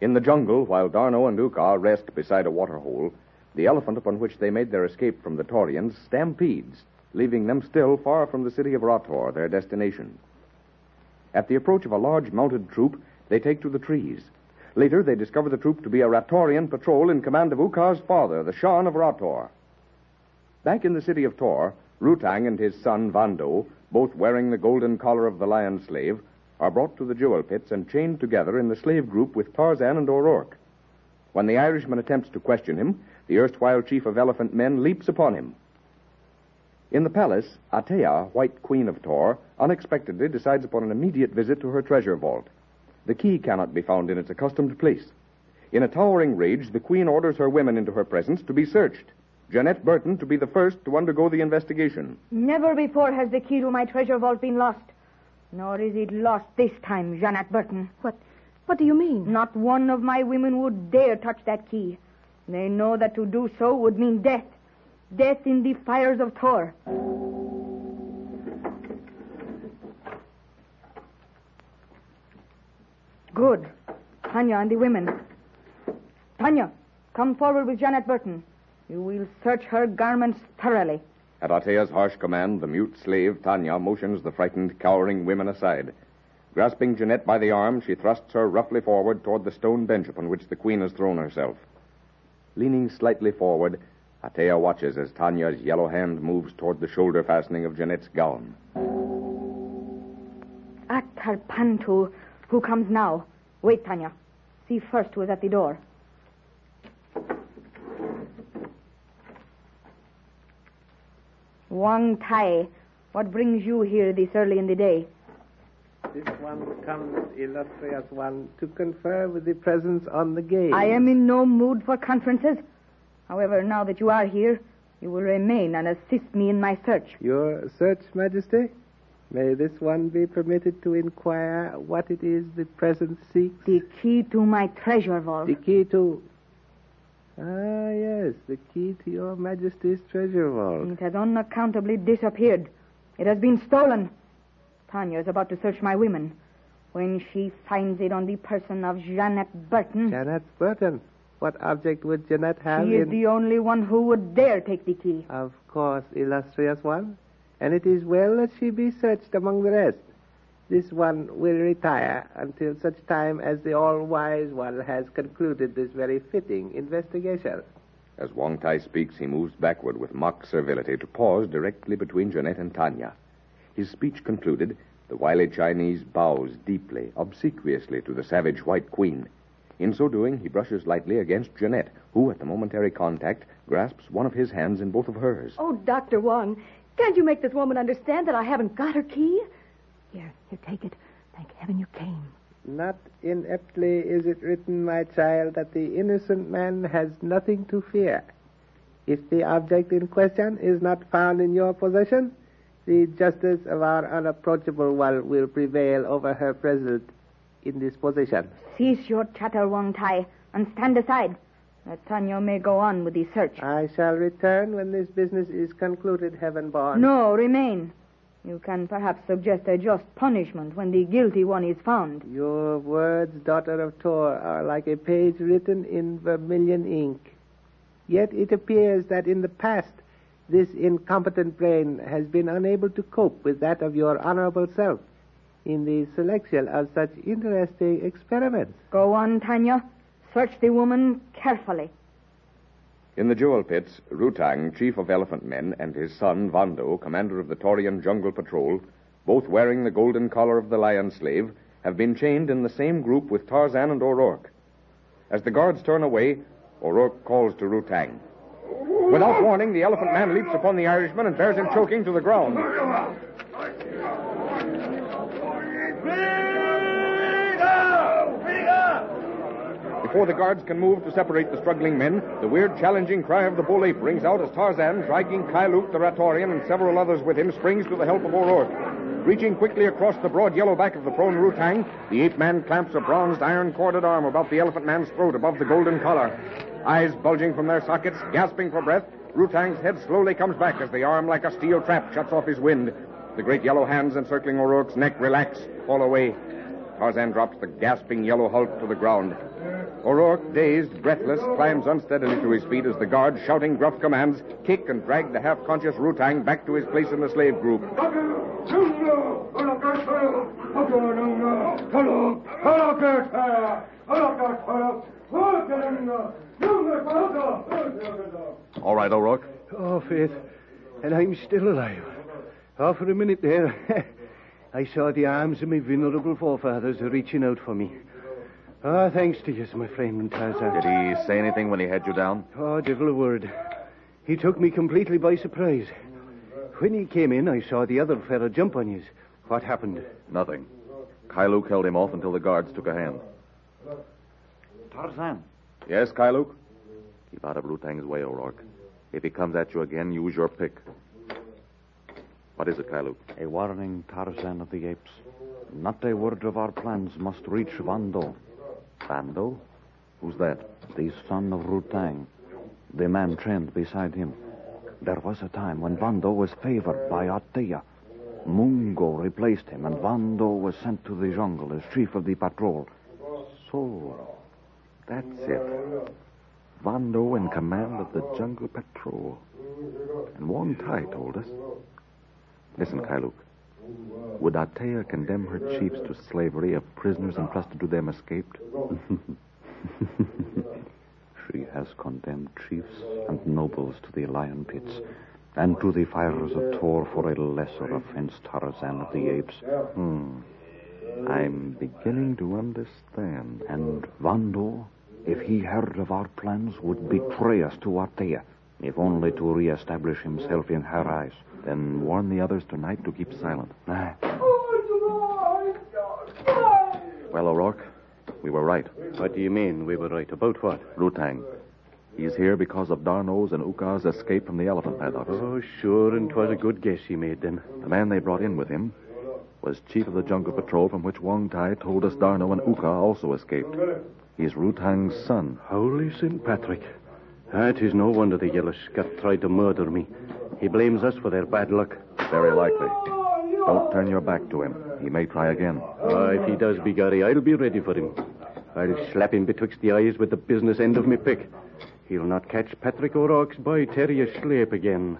In the jungle, while D'Arnot and Uka rest beside a waterhole, the elephant upon which they made their escape from the Taurians stampedes, leaving them still far from the city of Rator, their destination. At the approach of a large mounted troop, they take to the trees. Later, they discover the troop to be a Ratorian patrol in command of Uka's father, the Shan of Rator. Back in the city of Tohr, Rutang and his son Vando, both wearing the golden collar of the lion slave, are brought to the jewel pits and chained together in the slave group with Tarzan and O'Rourke. When the Irishman attempts to question him, the erstwhile chief of elephant men leaps upon him. In the palace, Atea, White Queen of Tohr, unexpectedly decides upon an immediate visit to her treasure vault. The key cannot be found in its accustomed place. In a towering rage, the Queen orders her women into her presence to be searched. Jeanette Burton to be the first to undergo the investigation. Never before has the key to my treasure vault been lost. Nor is it lost this time, Jeanette Burton. What what do you mean? Not one of my women would dare touch that key. They know that to do so would mean death. Death in the fires of Tohr. Good. Tanya and the women. Tanya, come forward with Jeanette Burton. You will search her garments thoroughly. At Atea's harsh command, the mute slave, Tanya, motions the frightened, cowering women aside. Grasping Jeanette by the arm, she thrusts her roughly forward toward the stone bench upon which the queen has thrown herself. Leaning slightly forward, Atea watches as Tanya's yellow hand moves toward the shoulder fastening of Jeanette's gown. Atarpantu, who comes now? Wait, Tanya. See first who is at the door. Wang Tai, what brings you here this early in the day? This one comes, illustrious one, to confer with the presence on the game. I am in no mood for conferences. However, now that you are here, you will remain and assist me in my search. Your search, Majesty? May this one be permitted to inquire what it is the presence seeks? The key to my treasure vault. The key to. The key to your Majesty's treasure vault. It has unaccountably disappeared. It has been stolen. Tanya is about to search my women. When she finds it on the person of Jeanette Burton. Jeanette Burton? What object would Jeanette have She is in... the only one who would dare take the key. Of course, illustrious one. And it is well that she be searched among the rest. This one will retire until such time as the all-wise one has concluded this very fitting investigation. As Wang Tai speaks, he moves backward with mock servility to pause directly between Jeanette and Tanya. His speech concluded, the wily Chinese bows deeply, obsequiously to the savage White Queen. In so doing, he brushes lightly against Jeanette, who, at the momentary contact, grasps one of his hands in both of hers. Oh, Dr. Wong, can't you make this woman understand that I haven't got her key? Here, here, take it. Thank heaven you came. Not ineptly is it written, my child, that the innocent man has nothing to fear. If the object in question is not found in your possession, the justice of our unapproachable one will prevail over her present indisposition. Cease your chatter, Wang Tai, and stand aside. That Tanya may go on with the search. I shall return when this business is concluded, heaven born. No, remain. You can perhaps suggest a just punishment when the guilty one is found. Your words, daughter of Tohr, are like a page written in vermilion ink. Yet it appears that in the past, this incompetent brain has been unable to cope with that of your honorable self in the selection of such interesting experiments. Go on, Tanya. Search the woman carefully. In the jewel pits, Rutang, chief of elephant men, and his son, Vando, commander of the Taurian jungle patrol, both wearing the golden collar of the lion slave, have been chained in the same group with Tarzan and O'Rourke. As the guards turn away, O'Rourke calls to Rutang. Without warning, the elephant man leaps upon the Irishman and bears him choking to the ground. Before the guards can move to separate the struggling men, the weird, challenging cry of the bull ape rings out as Tarzan, dragging Kailuk the Ratorian and several others with him, springs to the help of O'Rourke. Reaching quickly across the broad yellow back of the prone Rutang, the ape man clamps a bronzed iron corded arm about the elephant man's throat above the golden collar. Eyes bulging from their sockets, gasping for breath, Rutang's head slowly comes back as the arm, like a steel trap, shuts off his wind. The great yellow hands encircling O'Rourke's neck relax, fall away. Tarzan drops the gasping yellow hulk to the ground. O'Rourke, dazed, breathless, climbs unsteadily to his feet as the guards, shouting gruff commands, kick and drag the half conscious Rutang back to his place in the slave group. All right, O'Rourke. Oh, Faith. And I'm still alive. Oh, for a minute there, I saw the arms of my venerable forefathers reaching out for me. Ah, thanks to you, my friend Tarzan. Did he say anything when he had you down? Oh, devil a word. He took me completely by surprise. When he came in, I saw the other fellow jump on you. What happened? Nothing. Kailuk held him off until the guards took a hand. Tarzan. Yes, Kailuk? Keep out of Rutang's way, O'Rourke. If he comes at you again, use your pick. What is it, Kailuk? A warning, Tarzan of the Apes. Not a word of our plans must reach Vando. Vando? Who's that? The son of Rutang. The man trained beside him. There was a time when Vando was favored by Atea. Mungo replaced him, and Vando was sent to the jungle as chief of the patrol. So, that's it. Vando in command of the jungle patrol. And Wong Tai told us. Listen, Kailuk. Would Atea condemn her chiefs to slavery if prisoners entrusted to them escaped? she has condemned chiefs and nobles to the lion pits and to the fires of Tohr for a lesser offense, Tarzan of the Apes. Hmm. I'm beginning to understand. And Vando, if he heard of our plans, would betray us to Atea, if only to reestablish himself in her eyes. Then warn the others tonight to keep silent. Ah. Well, O'Rourke, we were right. What do you mean, we were right? About what? Rutang. He's here because of D'Arnot's and Uka's escape from the elephant paddocks. Oh, sure, and 'twas a good guess he made then. The man they brought in with him was chief of the jungle patrol from which Wong Tai told us D'Arnot and Uka also escaped. He's Rutang's son. Holy St. Patrick. Ah, it is no wonder the yellow scut tried to murder me. He blames us for their bad luck. Very likely. Don't turn your back to him. He may try again. Ah, if he does, Bigari, I'll be ready for him. I'll slap him betwixt the eyes with the business end of me pick. He'll not catch Patrick O'Rourke's boy Terry asleep again.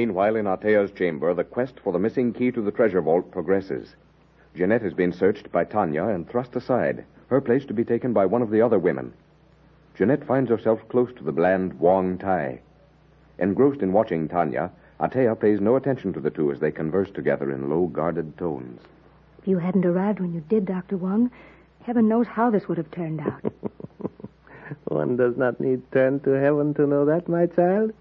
Meanwhile, in Atea's chamber, the quest for the missing key to the treasure vault progresses. Jeanette has been searched by Tanya and thrust aside, her place to be taken by one of the other women. Jeanette finds herself close to the bland Wong Tai. Engrossed in watching Tanya, Atea pays no attention to the two as they converse together in low, guarded tones. If you hadn't arrived when you did, Dr. Wong, heaven knows how this would have turned out. One does not need turn to heaven to know that, my child.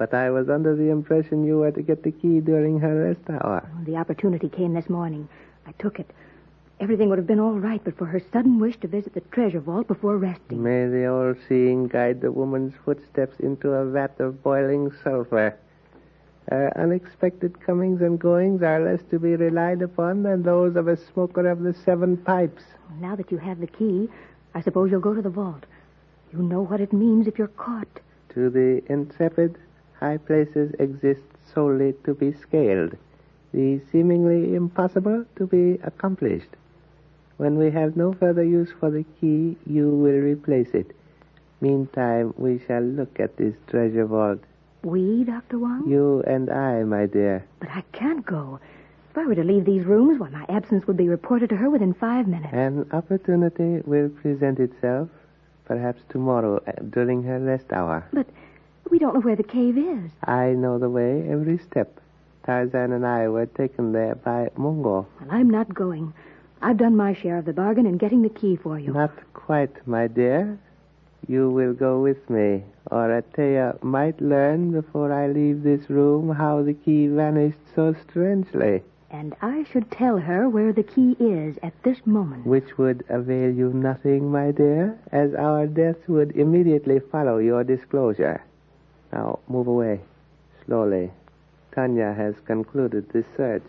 But I was under the impression you were to get the key during her rest hour. Oh, the opportunity came this morning. I took it. Everything would have been all right but for her sudden wish to visit the treasure vault before resting. May the all-seeing guide the woman's footsteps into a vat of boiling sulfur. Her unexpected comings and goings are less to be relied upon than those of a smoker of the seven pipes. Now that you have the key, I suppose you'll go to the vault. You know what it means if you're caught. To the intrepid, high places exist solely to be scaled, the seemingly impossible to be accomplished. When we have no further use for the key, you will replace it. Meantime, we shall look at this treasure vault. We, Dr. Wong? You and I, my dear. But I can't go. If I were to leave these rooms, why, my absence would be reported to her within five minutes. An opportunity will present itself, perhaps tomorrow, uh, during her rest hour. But we don't know where the cave is. I know the way every step. Tarzan and I were taken there by Mungo. Well, I'm not going. I've done my share of the bargain in getting the key for you. Not quite, my dear. You will go with me, or Atea might learn before I leave this room how the key vanished so strangely. And I should tell her where the key is at this moment. Which would avail you nothing, my dear, as our deaths would immediately follow your disclosure. Now, move away. Slowly. Tanya has concluded this search.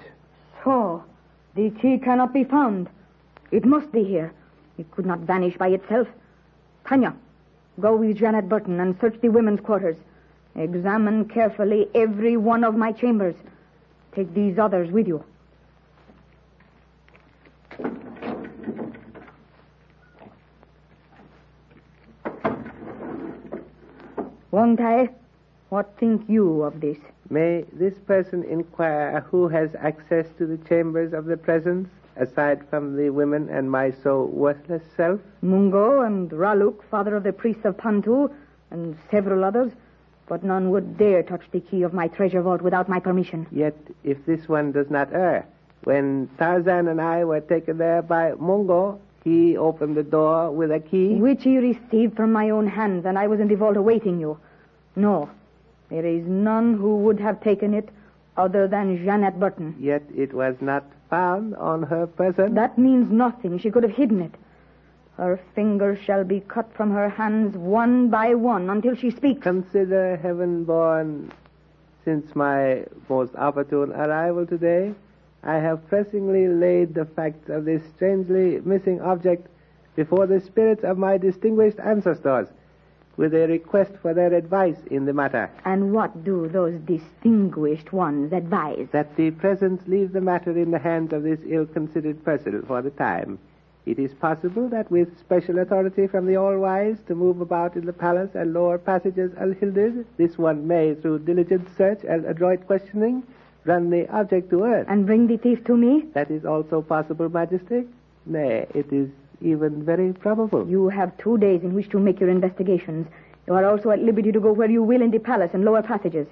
So, the key cannot be found. It must be here. It could not vanish by itself. Tanya, go with Jeanette Burton and search the women's quarters. Examine carefully every one of my chambers. Take these others with you. Wong Tai, what think you of this? May this person inquire who has access to the chambers of the presence, aside from the women and my so worthless self? Mungo and Raluk, father of the priests of Pantu, and several others, but none would dare touch the key of my treasure vault without my permission. Yet, if this one does not err, when Tarzan and I were taken there by Mungo, he opened the door with a key. Which he received from my own hands, and I was in the vault awaiting you. No, there is none who would have taken it other than Jeanette Burton. Yet it was not found on her person. That means nothing. She could have hidden it. Her fingers shall be cut from her hands one by one until she speaks. Consider, heaven born, since my most opportune arrival today, I have pressingly laid the facts of this strangely missing object before the spirits of my distinguished ancestors with a request for their advice in the matter. And what do those distinguished ones advise? That the presence leave the matter in the hands of this ill considered person for the time. It is possible that with special authority from the All-Wise to move about in the palace and lower passages unhindered, this one may, through diligent search and adroit questioning, run the object to earth. And bring the thief to me? That is also possible, Majesty. Nay, it is even very probable. You have two days in which to make your investigations. You are also at liberty to go where you will in the palace and lower passages.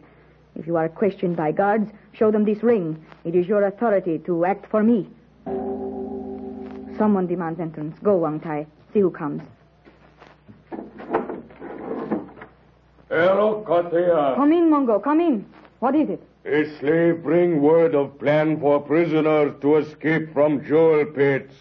If you are questioned by guards, show them this ring. It is your authority to act for me. Someone demands entrance. Go, Wang Tai. See who comes. Hello, Katia. Come in, Mungo. Come in. What is it? A slave bring word of plan for prisoners to escape from jewel pits.